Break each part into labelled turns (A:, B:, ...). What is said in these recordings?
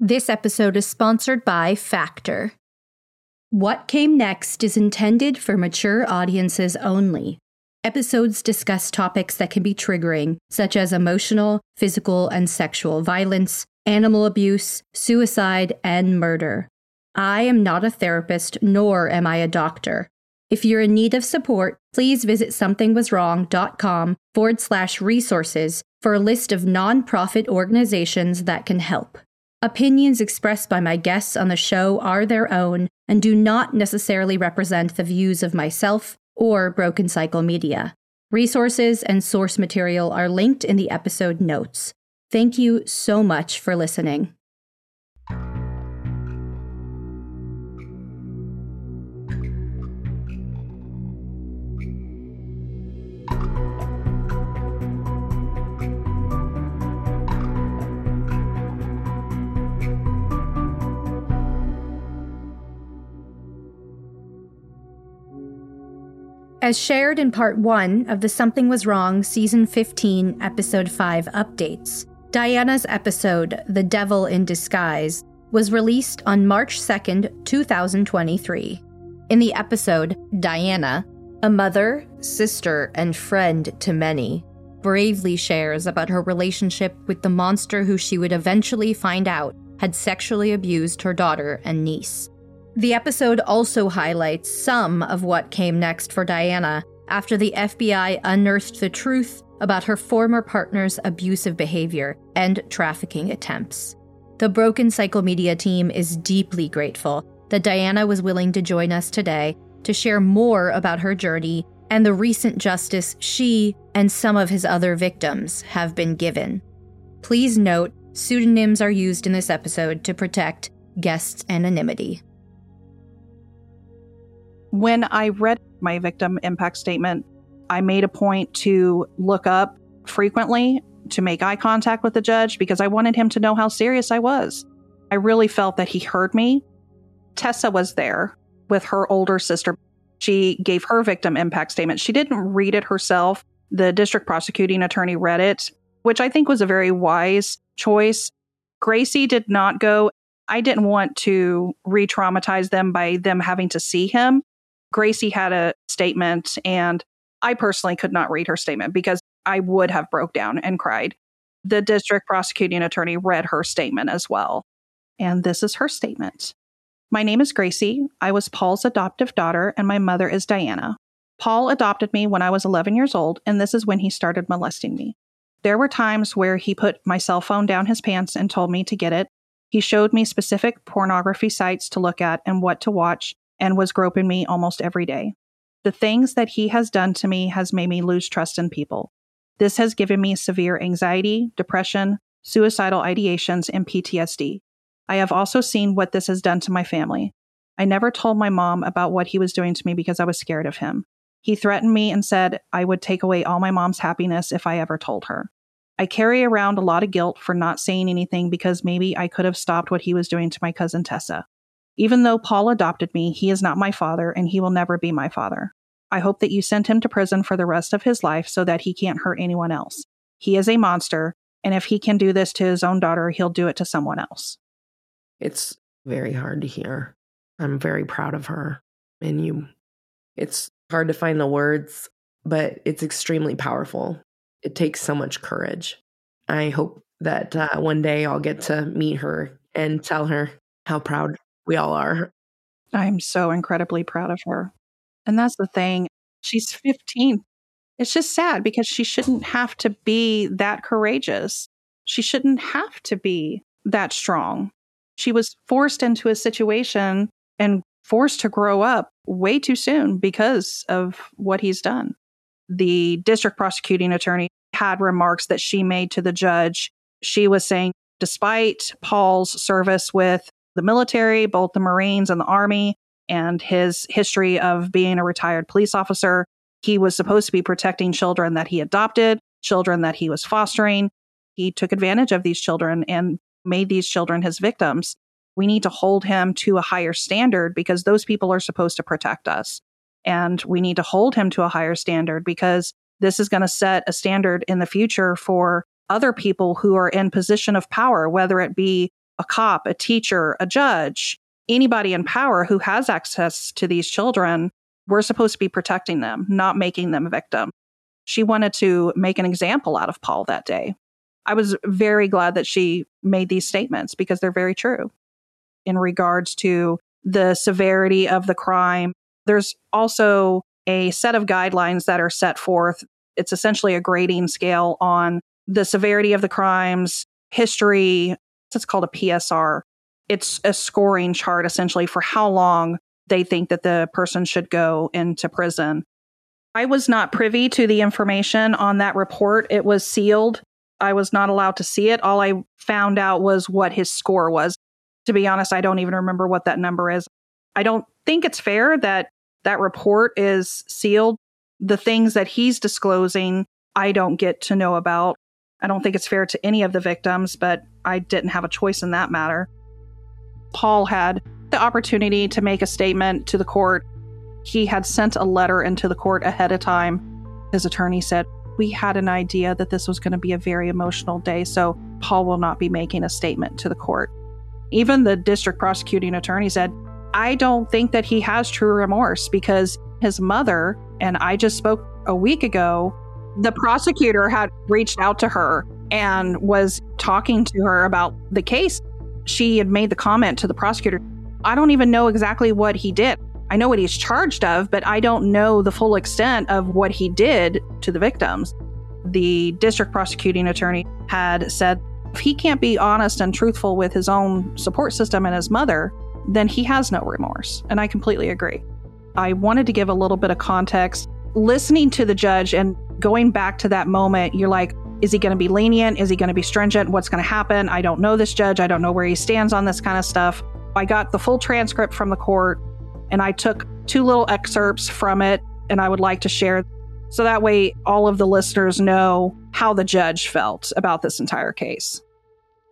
A: This episode is sponsored by Factor. What Came Next is intended for mature audiences only. Episodes discuss topics that can be triggering, such as emotional, physical, and sexual violence, animal abuse, suicide, and murder. I am not a therapist, nor am I a doctor. If you're in need of support, please visit somethingwaswrong.com forward slash resources for a list of nonprofit organizations that can help. Opinions expressed by my guests on the show are their own and do not necessarily represent the views of myself or Broken Cycle Media. Resources and source material are linked in the episode notes. Thank you so much for listening. As shared in part 1 of the Something Was Wrong Season 15, Episode 5 updates, Diana's episode, The Devil in Disguise, was released on March 2nd, 2023. In the episode, Diana, a mother, sister, and friend to many, bravely shares about her relationship with the monster who she would eventually find out had sexually abused her daughter and niece. The episode also highlights some of what came next for Diana after the FBI unearthed the truth about her former partner's abusive behavior and trafficking attempts. The Broken Cycle Media team is deeply grateful that Diana was willing to join us today to share more about her journey and the recent justice she and some of his other victims have been given. Please note, pseudonyms are used in this episode to protect guests' anonymity.
B: When I read my victim impact statement, I made a point to look up frequently to make eye contact with the judge because I wanted him to know how serious I was. I really felt that he heard me. Tessa was there with her older sister. She gave her victim impact statement. She didn't read it herself. The district prosecuting attorney read it, which I think was a very wise choice. Gracie did not go. I didn't want to re traumatize them by them having to see him. Gracie had a statement and I personally could not read her statement because I would have broke down and cried. The district prosecuting attorney read her statement as well. And this is her statement. My name is Gracie. I was Paul's adoptive daughter and my mother is Diana. Paul adopted me when I was 11 years old and this is when he started molesting me. There were times where he put my cell phone down his pants and told me to get it. He showed me specific pornography sites to look at and what to watch and was groping me almost every day. The things that he has done to me has made me lose trust in people. This has given me severe anxiety, depression, suicidal ideations, and PTSD. I have also seen what this has done to my family. I never told my mom about what he was doing to me because I was scared of him. He threatened me and said I would take away all my mom's happiness if I ever told her. I carry around a lot of guilt for not saying anything because maybe I could have stopped what he was doing to my cousin Tessa. Even though Paul adopted me, he is not my father and he will never be my father. I hope that you send him to prison for the rest of his life so that he can't hurt anyone else. He is a monster, and if he can do this to his own daughter, he'll do it to someone else.
C: It's very hard to hear. I'm very proud of her and you. It's hard to find the words, but it's extremely powerful. It takes so much courage. I hope that uh, one day I'll get to meet her and tell her how proud we all are.
B: I'm so incredibly proud of her. And that's the thing. She's 15. It's just sad because she shouldn't have to be that courageous. She shouldn't have to be that strong. She was forced into a situation and forced to grow up way too soon because of what he's done. The district prosecuting attorney had remarks that she made to the judge. She was saying, despite Paul's service with the military, both the Marines and the Army, and his history of being a retired police officer. He was supposed to be protecting children that he adopted, children that he was fostering. He took advantage of these children and made these children his victims. We need to hold him to a higher standard because those people are supposed to protect us. And we need to hold him to a higher standard because this is going to set a standard in the future for other people who are in position of power, whether it be a cop, a teacher, a judge, anybody in power who has access to these children, we're supposed to be protecting them, not making them a victim. She wanted to make an example out of Paul that day. I was very glad that she made these statements because they're very true in regards to the severity of the crime. There's also a set of guidelines that are set forth. It's essentially a grading scale on the severity of the crimes, history. It's called a PSR. It's a scoring chart essentially for how long they think that the person should go into prison. I was not privy to the information on that report. It was sealed. I was not allowed to see it. All I found out was what his score was. To be honest, I don't even remember what that number is. I don't think it's fair that that report is sealed. The things that he's disclosing, I don't get to know about. I don't think it's fair to any of the victims, but I didn't have a choice in that matter. Paul had the opportunity to make a statement to the court. He had sent a letter into the court ahead of time. His attorney said, We had an idea that this was going to be a very emotional day, so Paul will not be making a statement to the court. Even the district prosecuting attorney said, I don't think that he has true remorse because his mother, and I just spoke a week ago, the prosecutor had reached out to her and was talking to her about the case. She had made the comment to the prosecutor I don't even know exactly what he did. I know what he's charged of, but I don't know the full extent of what he did to the victims. The district prosecuting attorney had said if he can't be honest and truthful with his own support system and his mother, then he has no remorse. And I completely agree. I wanted to give a little bit of context. Listening to the judge and going back to that moment, you're like, is he going to be lenient? Is he going to be stringent? What's going to happen? I don't know this judge. I don't know where he stands on this kind of stuff. I got the full transcript from the court and I took two little excerpts from it and I would like to share so that way all of the listeners know how the judge felt about this entire case.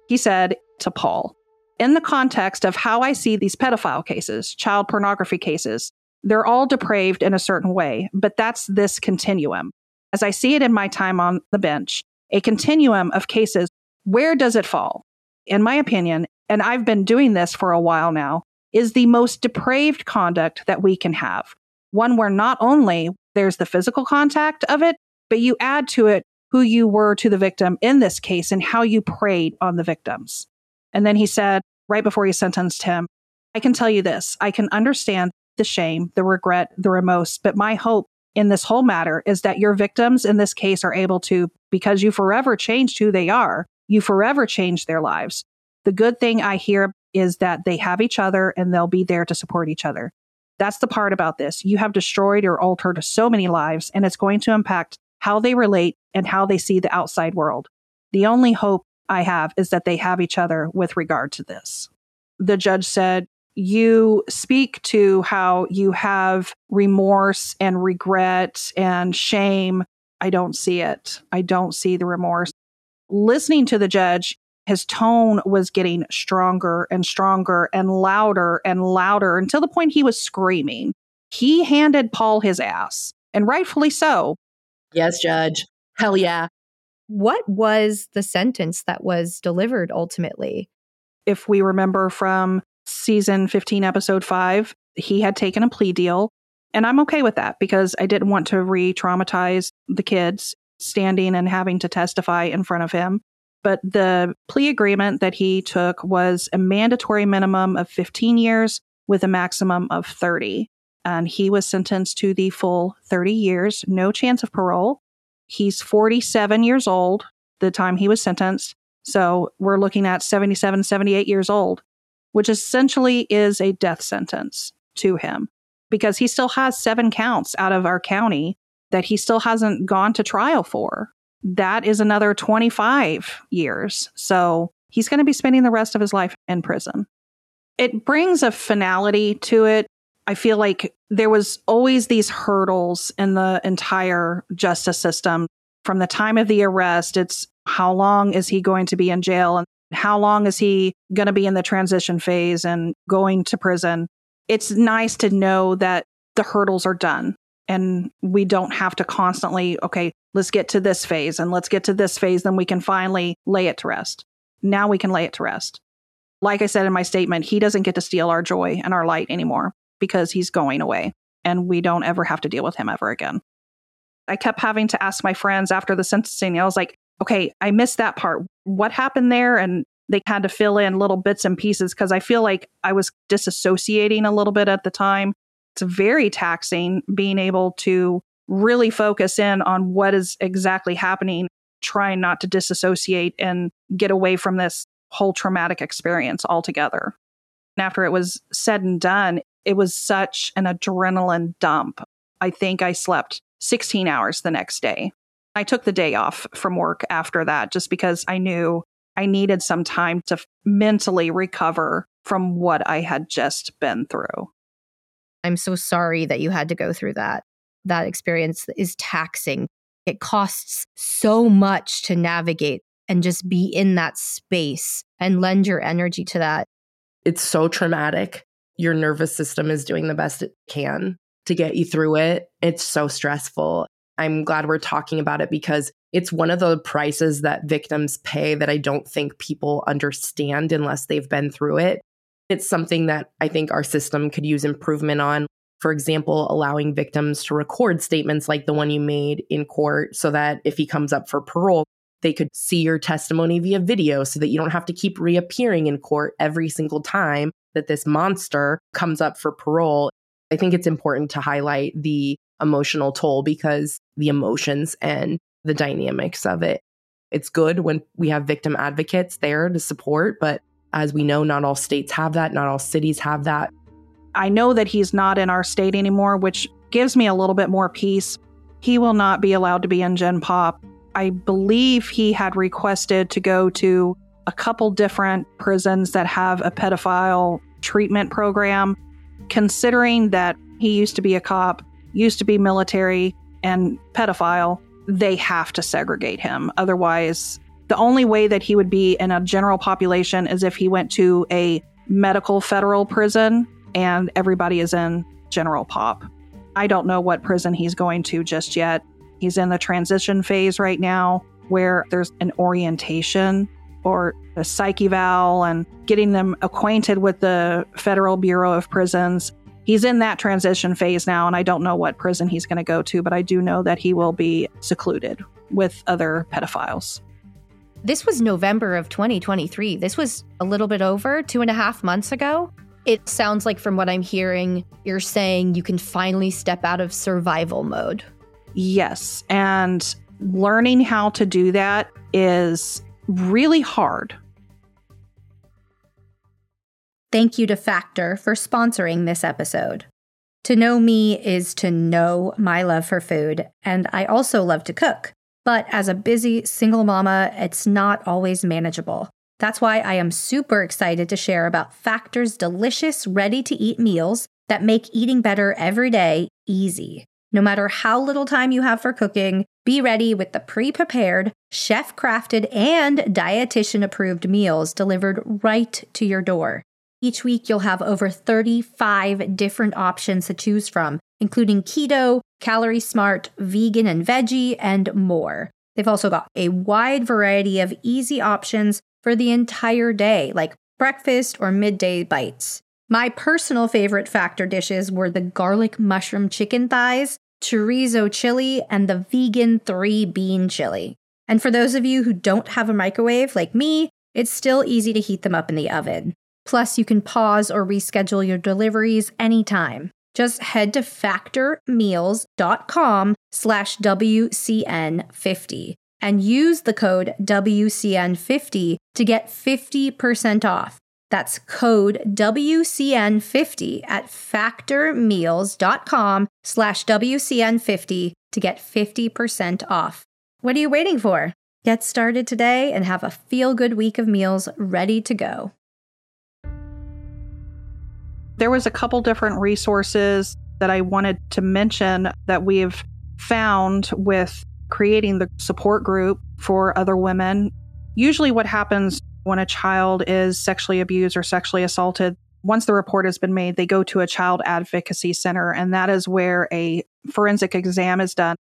B: He said to Paul, in the context of how I see these pedophile cases, child pornography cases, they're all depraved in a certain way, but that's this continuum. As I see it in my time on the bench, a continuum of cases, where does it fall? In my opinion, and I've been doing this for a while now, is the most depraved conduct that we can have. One where not only there's the physical contact of it, but you add to it who you were to the victim in this case and how you preyed on the victims. And then he said, right before he sentenced him, I can tell you this I can understand the shame, the regret, the remorse, but my hope in this whole matter is that your victims in this case are able to, because you forever changed who they are, you forever changed their lives. The good thing I hear is that they have each other and they'll be there to support each other. That's the part about this. You have destroyed or altered so many lives, and it's going to impact how they relate and how they see the outside world. The only hope I have is that they have each other with regard to this. The judge said, You speak to how you have remorse and regret and shame. I don't see it. I don't see the remorse. Listening to the judge, his tone was getting stronger and stronger and louder and louder until the point he was screaming. He handed Paul his ass, and rightfully so.
C: Yes, Judge. Hell yeah.
A: What was the sentence that was delivered ultimately?
B: If we remember from season 15, episode 5, he had taken a plea deal. And I'm okay with that because I didn't want to re traumatize the kids standing and having to testify in front of him. But the plea agreement that he took was a mandatory minimum of 15 years with a maximum of 30. And he was sentenced to the full 30 years, no chance of parole. He's 47 years old the time he was sentenced. So we're looking at 77, 78 years old, which essentially is a death sentence to him because he still has seven counts out of our county that he still hasn't gone to trial for that is another 25 years. So he's going to be spending the rest of his life in prison. It brings a finality to it. I feel like there was always these hurdles in the entire justice system from the time of the arrest. It's how long is he going to be in jail and how long is he going to be in the transition phase and going to prison? It's nice to know that the hurdles are done and we don't have to constantly, okay, let's get to this phase and let's get to this phase, then we can finally lay it to rest. Now we can lay it to rest. like I said in my statement, he doesn't get to steal our joy and our light anymore because he's going away and we don't ever have to deal with him ever again. I kept having to ask my friends after the sentencing, I was like, okay, I missed that part. What happened there? And they had to fill in little bits and pieces because I feel like I was disassociating a little bit at the time. It's very taxing being able to really focus in on what is exactly happening, trying not to disassociate and get away from this whole traumatic experience altogether. And after it was said and done, it was such an adrenaline dump. I think I slept 16 hours the next day. I took the day off from work after that just because I knew I needed some time to mentally recover from what I had just been through.
A: I'm so sorry that you had to go through that. That experience is taxing. It costs so much to navigate and just be in that space and lend your energy to that.
C: It's so traumatic. Your nervous system is doing the best it can to get you through it. It's so stressful. I'm glad we're talking about it because it's one of the prices that victims pay that I don't think people understand unless they've been through it. It's something that I think our system could use improvement on. For example, allowing victims to record statements like the one you made in court so that if he comes up for parole, they could see your testimony via video so that you don't have to keep reappearing in court every single time that this monster comes up for parole. I think it's important to highlight the emotional toll because the emotions and the dynamics of it. It's good when we have victim advocates there to support, but as we know, not all states have that, not all cities have that.
B: I know that he's not in our state anymore, which gives me a little bit more peace. He will not be allowed to be in Gen Pop. I believe he had requested to go to a couple different prisons that have a pedophile treatment program. Considering that he used to be a cop, used to be military, and pedophile, they have to segregate him. Otherwise, the only way that he would be in a general population is if he went to a medical federal prison and everybody is in general pop. I don't know what prison he's going to just yet. He's in the transition phase right now where there's an orientation or a psych eval and getting them acquainted with the Federal Bureau of Prisons he's in that transition phase now, and I don't know what prison he's going to go to, but I do know that he will be secluded with other pedophiles.
A: This was November of 2023. This was a little bit over two and a half months ago. It sounds like, from what I'm hearing, you're saying you can finally step out of survival mode.
B: Yes. And learning how to do that is really hard
A: Thank you to Factor for sponsoring this episode. To know me is to know my love for food, and I also love to cook. But as a busy single mama, it's not always manageable. That's why I am super excited to share about Factor's delicious, ready to eat meals that make eating better every day easy. No matter how little time you have for cooking, be ready with the pre prepared, chef crafted, and dietitian approved meals delivered right to your door. Each week, you'll have over 35 different options to choose from, including keto, calorie smart, vegan and veggie, and more. They've also got a wide variety of easy options for the entire day, like breakfast or midday bites. My personal favorite factor dishes were the garlic mushroom chicken thighs, chorizo chili, and the vegan three bean chili. And for those of you who don't have a microwave like me, it's still easy to heat them up in the oven. Plus, you can pause or reschedule your deliveries anytime. Just head to factormeals.com slash WCN50 and use the code WCN50 to get 50% off. That's code WCN50 at factormeals.com slash WCN50 to get 50% off. What are you waiting for? Get started today and have a feel good week of meals ready to go.
B: There was a couple different resources that I wanted to mention that we've found with creating the support group for other women. Usually, what happens when a child is sexually abused or sexually assaulted, once the report has been made, they go to a child advocacy center, and that is where a forensic exam is done.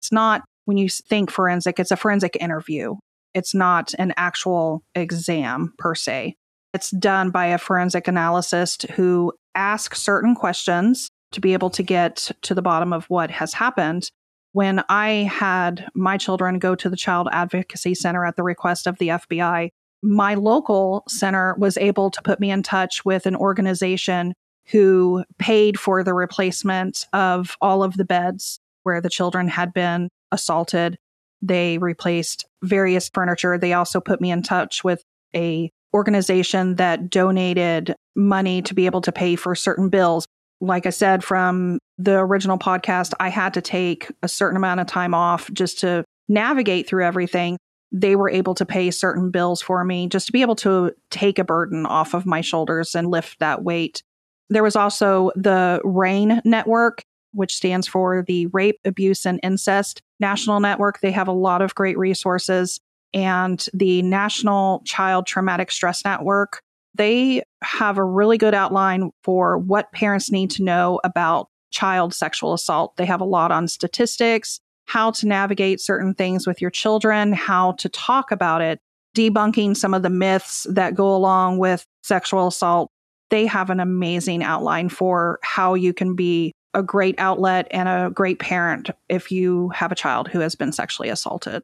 B: It's not when you think forensic, it's a forensic interview. It's not an actual exam per se. It's done by a forensic analyst who asks certain questions to be able to get to the bottom of what has happened. When I had my children go to the Child Advocacy Center at the request of the FBI, my local center was able to put me in touch with an organization who paid for the replacement of all of the beds where the children had been assaulted. They replaced various furniture. They also put me in touch with a organization that donated money to be able to pay for certain bills. Like I said from the original podcast, I had to take a certain amount of time off just to navigate through everything they were able to pay certain bills for me just to be able to take a burden off of my shoulders and lift that weight. There was also the RAINN Network, which stands for the Rape, Abuse, and Incest National Network. They have a lot of great resources. And the National Child Traumatic Stress Network, they have a really good outline for what parents need to know about child sexual assault. They have a lot on statistics, how to navigate certain things with your children, how to talk about it, debunking some of the myths that go along with sexual assault. They have an amazing outline for how you can be a great outlet and a great parent if you have a child who has been sexually assaulted.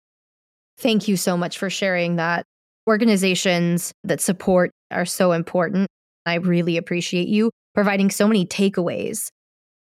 A: Thank you so much for sharing that. Organizations that support are so important. I really appreciate you providing so many takeaways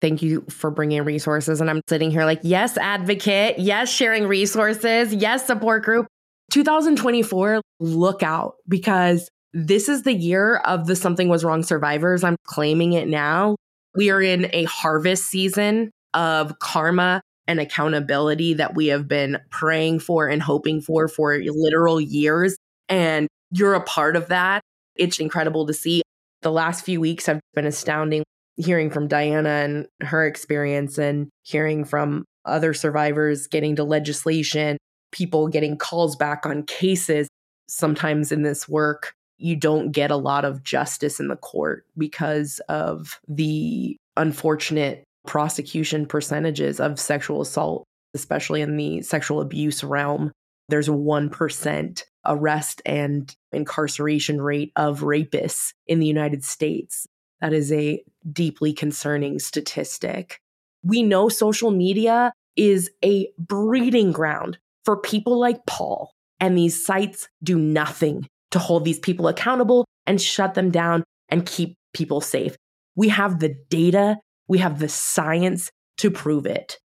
C: Thank you for bringing resources. And I'm sitting here like, yes, advocate. Yes, sharing resources. Yes, support group. 2024, look out because this is the year of the Something Was Wrong survivors. I'm claiming it now. We are in a harvest season of karma and accountability that we have been praying for and hoping for for literal years. And you're a part of that. It's incredible to see. The last few weeks have been astounding hearing from Diana and her experience and hearing from other survivors getting to legislation, people getting calls back on cases. Sometimes in this work, you don't get a lot of justice in the court because of the unfortunate prosecution percentages of sexual assault, especially in the sexual abuse realm. There's a 1% arrest and incarceration rate of rapists in the United States. That is a deeply concerning statistic. We know social media is a breeding ground for people like Paul, and these sites do nothing to hold these people accountable and shut them down and keep people safe. We have the data, we have the science to prove it.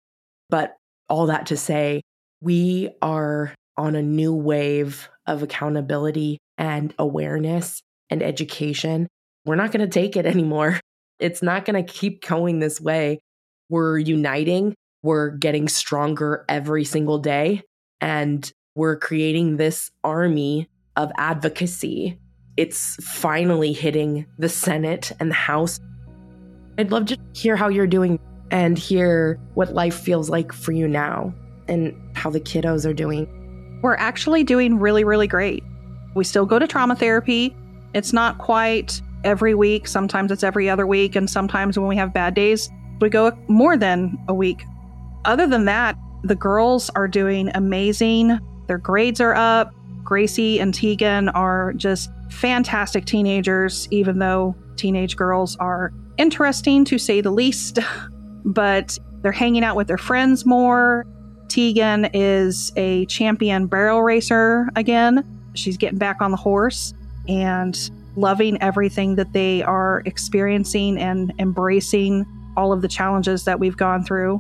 C: But all that to say, we are on a new wave of accountability and awareness and education we're not going to take it anymore. It's not going to keep going this way. We're uniting, we're getting stronger every single day, and we're creating this army of advocacy. It's finally hitting the Senate and the House. I'd love to hear how you're doing and hear what life feels like for you now and how the kiddos are doing.
B: We're actually doing really, really great. We still go to trauma therapy. It's not quite every week. Sometimes it's every other week. And sometimes when we have bad days, we go more than a week. Other than that, the girls are doing amazing. Their grades are up. Gracie and Tegan are just fantastic teenagers, even though teenage girls are interesting to say the least. but they're hanging out with their friends more. Tegan is a champion barrel racer again. She's getting back on the horse. And loving everything that they are experiencing and embracing all of the challenges that we've gone through.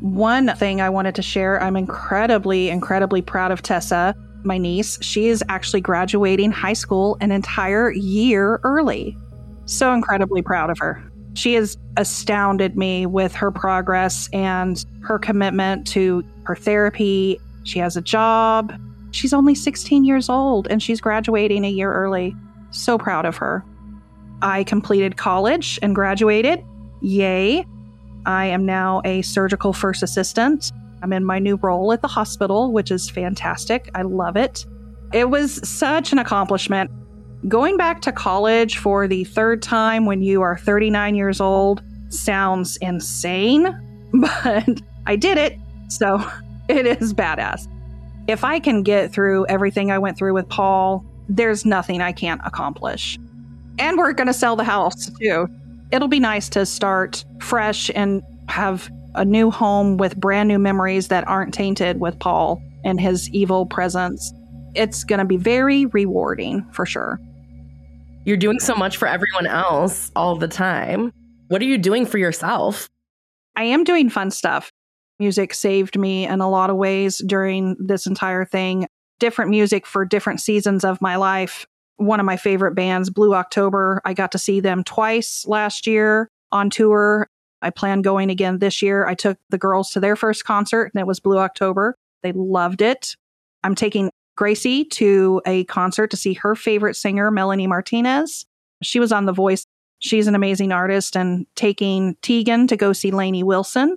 B: One thing I wanted to share I'm incredibly, incredibly proud of Tessa, my niece. She is actually graduating high school an entire year early. So incredibly proud of her. She has astounded me with her progress and her commitment to her therapy. She has a job. She's only 16 years old and she's graduating a year early. So proud of her. I completed college and graduated. Yay. I am now a surgical first assistant. I'm in my new role at the hospital, which is fantastic. I love it. It was such an accomplishment. Going back to college for the third time when you are 39 years old sounds insane, but I did it, so it is badass. If I can get through everything I went through with Paul there's nothing I can't accomplish. And we're going to sell the house too. It'll be nice to start fresh and have a new home with brand new memories that aren't tainted with Paul and his evil presence. It's going to be very rewarding for sure.
C: You're doing so much for everyone else all the time. What are you doing for yourself?
B: I am doing fun stuff. Music saved me in a lot of ways during this entire thing. Different music for different seasons of my life. One of my favorite bands, Blue October, I got to see them twice last year on tour. I plan going again this year. I took the girls to their first concert and it was Blue October. They loved it. I'm taking Gracie to a concert to see her favorite singer, Melanie Martinez. She was on The Voice. She's an amazing artist and taking Tegan to go see Lainey Wilson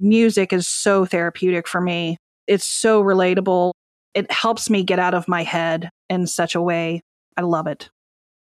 B: music is so therapeutic for me. It's so relatable. It helps me get out of my head in such a way. I love it.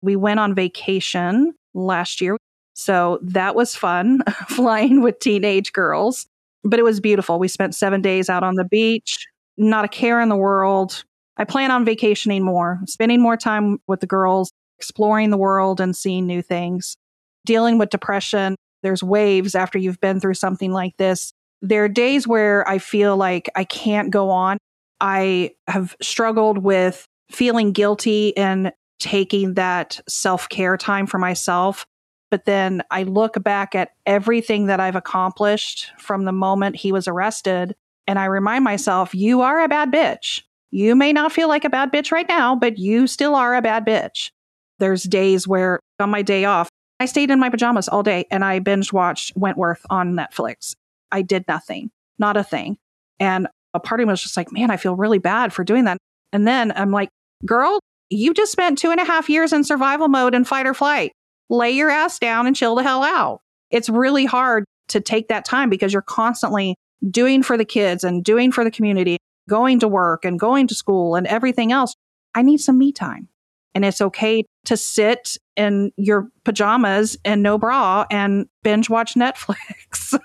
B: We went on vacation last year. So that was fun flying with teenage girls, but it was beautiful. We spent seven days out on the beach, not a care in the world. I plan on vacationing more, spending more time with the girls, exploring the world and seeing new things, dealing with depression. There's waves after you've been through something like this. There are days where I feel like I can't go on. I have struggled with feeling guilty and taking that self care time for myself. But then I look back at everything that I've accomplished from the moment he was arrested. And I remind myself, you are a bad bitch. You may not feel like a bad bitch right now, but you still are a bad bitch. There's days where on my day off, I stayed in my pajamas all day and I binge watched Wentworth on Netflix. I did nothing, not a thing. And a part of me was just like, man, I feel really bad for doing that. And then I'm like, girl, you just spent two and a half years in survival mode and fight or flight. Lay your ass down and chill the hell out. It's really hard to take that time because you're constantly doing for the kids and doing for the community, going to work and going to school and everything else. I need some me time. And it's okay to sit in your pajamas and no bra and binge watch Netflix.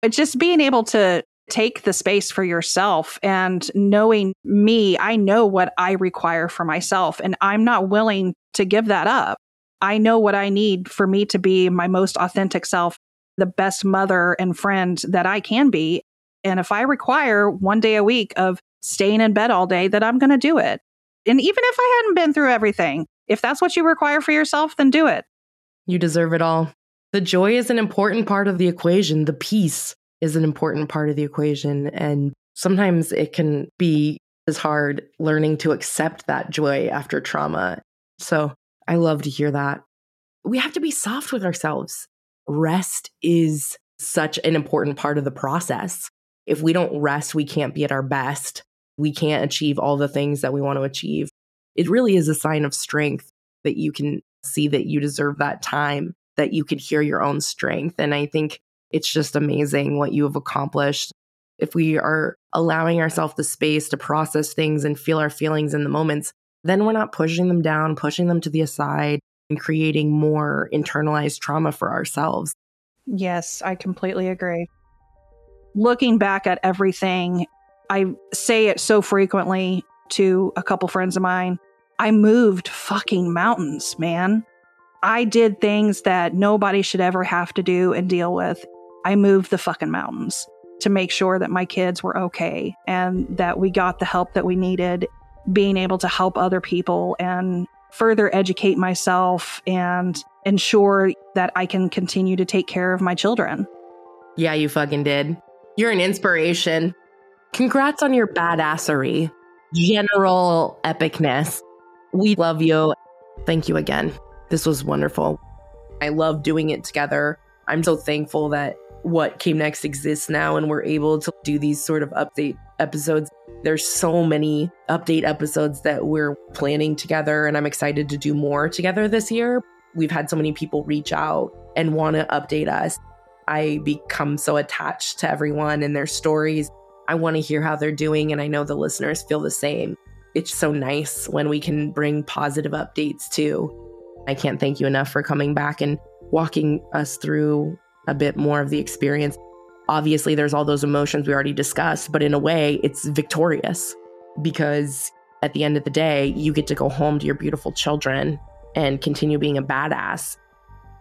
B: But just being able to take the space for yourself and knowing me, I know what I require for myself, and I'm not willing to give that up. I know what I need for me to be my most authentic self, the best mother and friend that I can be. And if I require one day a week of staying in bed all day, that I'm going to do it. And even if I hadn't been through everything, if that's what you require for yourself, then do it.
C: You deserve it all. The joy is an important part of the equation. The peace is an important part of the equation. And sometimes it can be as hard learning to accept that joy after trauma. So I love to hear that. We have to be soft with ourselves. Rest is such an important part of the process. If we don't rest, we can't be at our best. We can't achieve all the things that we want to achieve. It really is a sign of strength that you can see that you deserve that time that you can hear your own strength. And I think it's just amazing what you have accomplished. If we are allowing ourselves the space to process things and feel our feelings in the moments, then we're not pushing them down, pushing them to the aside, and creating more internalized trauma for ourselves.
B: Yes, I completely agree. Looking back at everything, I say it so frequently to a couple friends of mine. I moved fucking mountains, man. I did things that nobody should ever have to do and deal with. I moved the fucking mountains to make sure that my kids were okay and that we got the help that we needed, being able to help other people and further educate myself and ensure that I can continue to take care of my children.
C: Yeah, you fucking did. You're an inspiration. Congrats on your badassery, general epicness. We love you. Thank you again. This was wonderful. I love doing it together. I'm so thankful that what came next exists now and we're able to do these sort of update episodes. There's so many update episodes that we're planning together and I'm excited to do more together this year. We've had so many people reach out and want to update us. I become so attached to everyone and their stories. I want to hear how they're doing and I know the listeners feel the same. It's so nice when we can bring positive updates too I can't thank you enough for coming back and walking us through a bit more of the experience. Obviously, there's all those emotions we already discussed, but in a way, it's victorious because at the end of the day, you get to go home to your beautiful children and continue being a badass.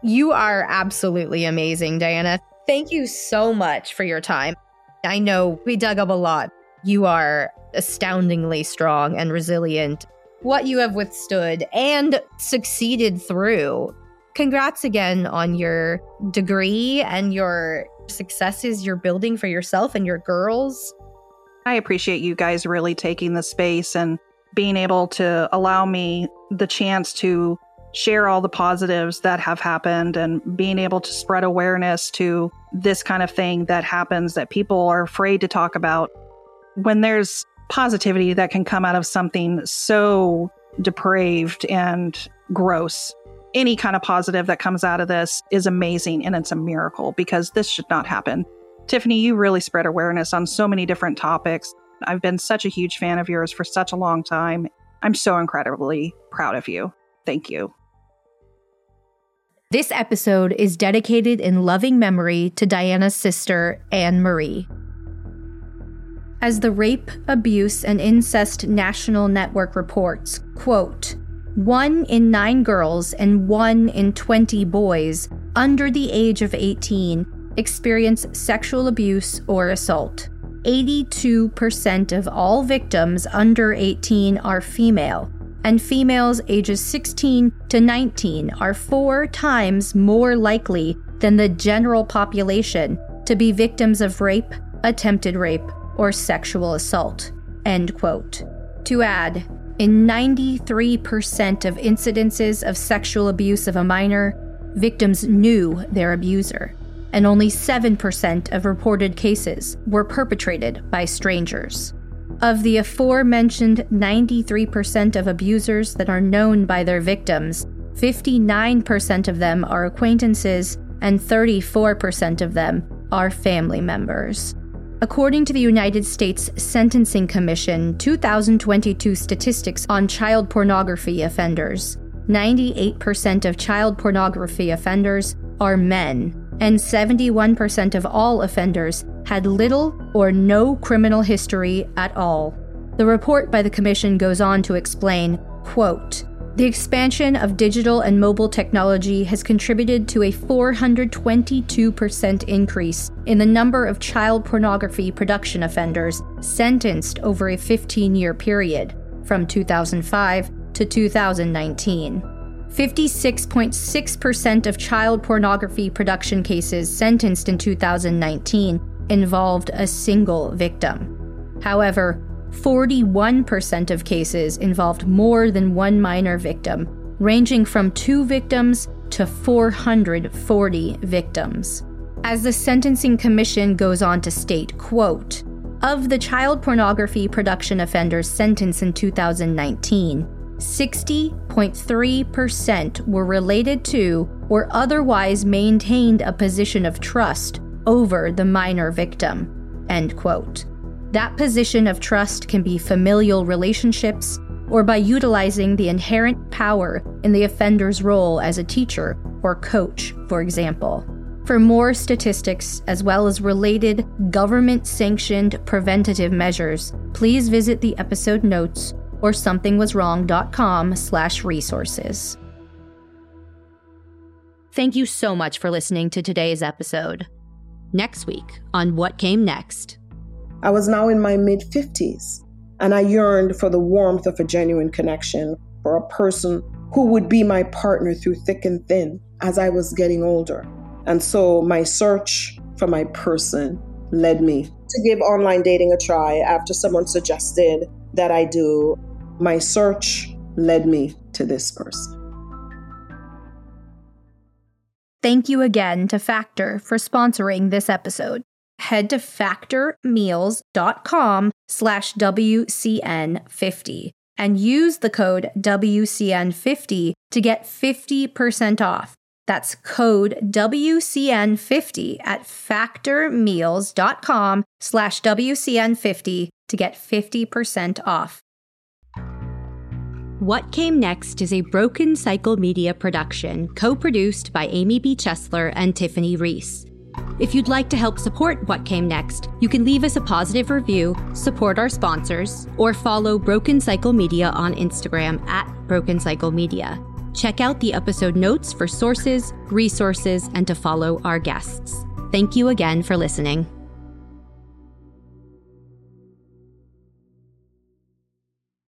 A: You are absolutely amazing, Diana. Thank you so much for your time. I know we dug up a lot. You are astoundingly strong and resilient. What you have withstood and succeeded through. Congrats again on your degree and your successes you're building for yourself and your girls.
B: I appreciate you guys really taking the space and being able to allow me the chance to share all the positives that have happened and being able to spread awareness to this kind of thing that happens that people are afraid to talk about. When there's positivity that can come out of something so depraved and gross, any kind of positive that comes out of this is amazing and it's a miracle because this should not happen. Tiffany, you really spread awareness on so many different topics. I've been such a huge fan of yours for such a long time. I'm so incredibly proud of you. Thank you.
A: This episode is dedicated in loving memory to Diana's sister, Anne Marie. As the Rape, Abuse, and Incest National Network reports, quote, one in nine girls and one in 20 boys under the age of 18 experience sexual abuse or assault. 82% of all victims under 18 are female, and females ages 16 to 19 are four times more likely than the general population to be victims of rape, attempted rape, or sexual assault. End quote. To add, in 93% of incidences of sexual abuse of a minor, victims knew their abuser, and only 7% of reported cases were perpetrated by strangers. Of the aforementioned 93% of abusers that are known by their victims, 59% of them are acquaintances and 34% of them are family members. According to the United States Sentencing Commission 2022 statistics on child pornography offenders, 98% of child pornography offenders are men, and 71% of all offenders had little or no criminal history at all. The report by the commission goes on to explain, quote, the expansion of digital and mobile technology has contributed to a 422% increase in the number of child pornography production offenders sentenced over a 15 year period from 2005 to 2019. 56.6% of child pornography production cases sentenced in 2019 involved a single victim. However, 41% of cases involved more than one minor victim, ranging from two victims to 440 victims. As the Sentencing Commission goes on to state, quote, of the child pornography production offenders sentenced in 2019, 60.3% were related to or otherwise maintained a position of trust over the minor victim. End quote. That position of trust can be familial relationships or by utilizing the inherent power in the offender's role as a teacher or coach, for example. For more statistics, as well as related government sanctioned preventative measures, please visit the episode notes or somethingwaswrong.com slash resources. Thank you so much for listening to today's episode. Next week on What Came Next.
D: I was now in my mid 50s, and I yearned for the warmth of a genuine connection for a person who would be my partner through thick and thin as I was getting older. And so my search for my person led me to give online dating a try after someone suggested that I do. My search led me to this person.
A: Thank you again to Factor for sponsoring this episode. Head to factormeals.com slash WCN50 and use the code WCN50 to get 50% off. That's code WCN50 at factormeals.com slash WCN50 to get 50% off. What Came Next is a Broken Cycle Media production, co produced by Amy B. Chesler and Tiffany Reese. If you'd like to help support What Came Next, you can leave us a positive review, support our sponsors, or follow Broken Cycle Media on Instagram at Broken Cycle Media. Check out the episode notes for sources, resources, and to follow our guests. Thank you again for listening.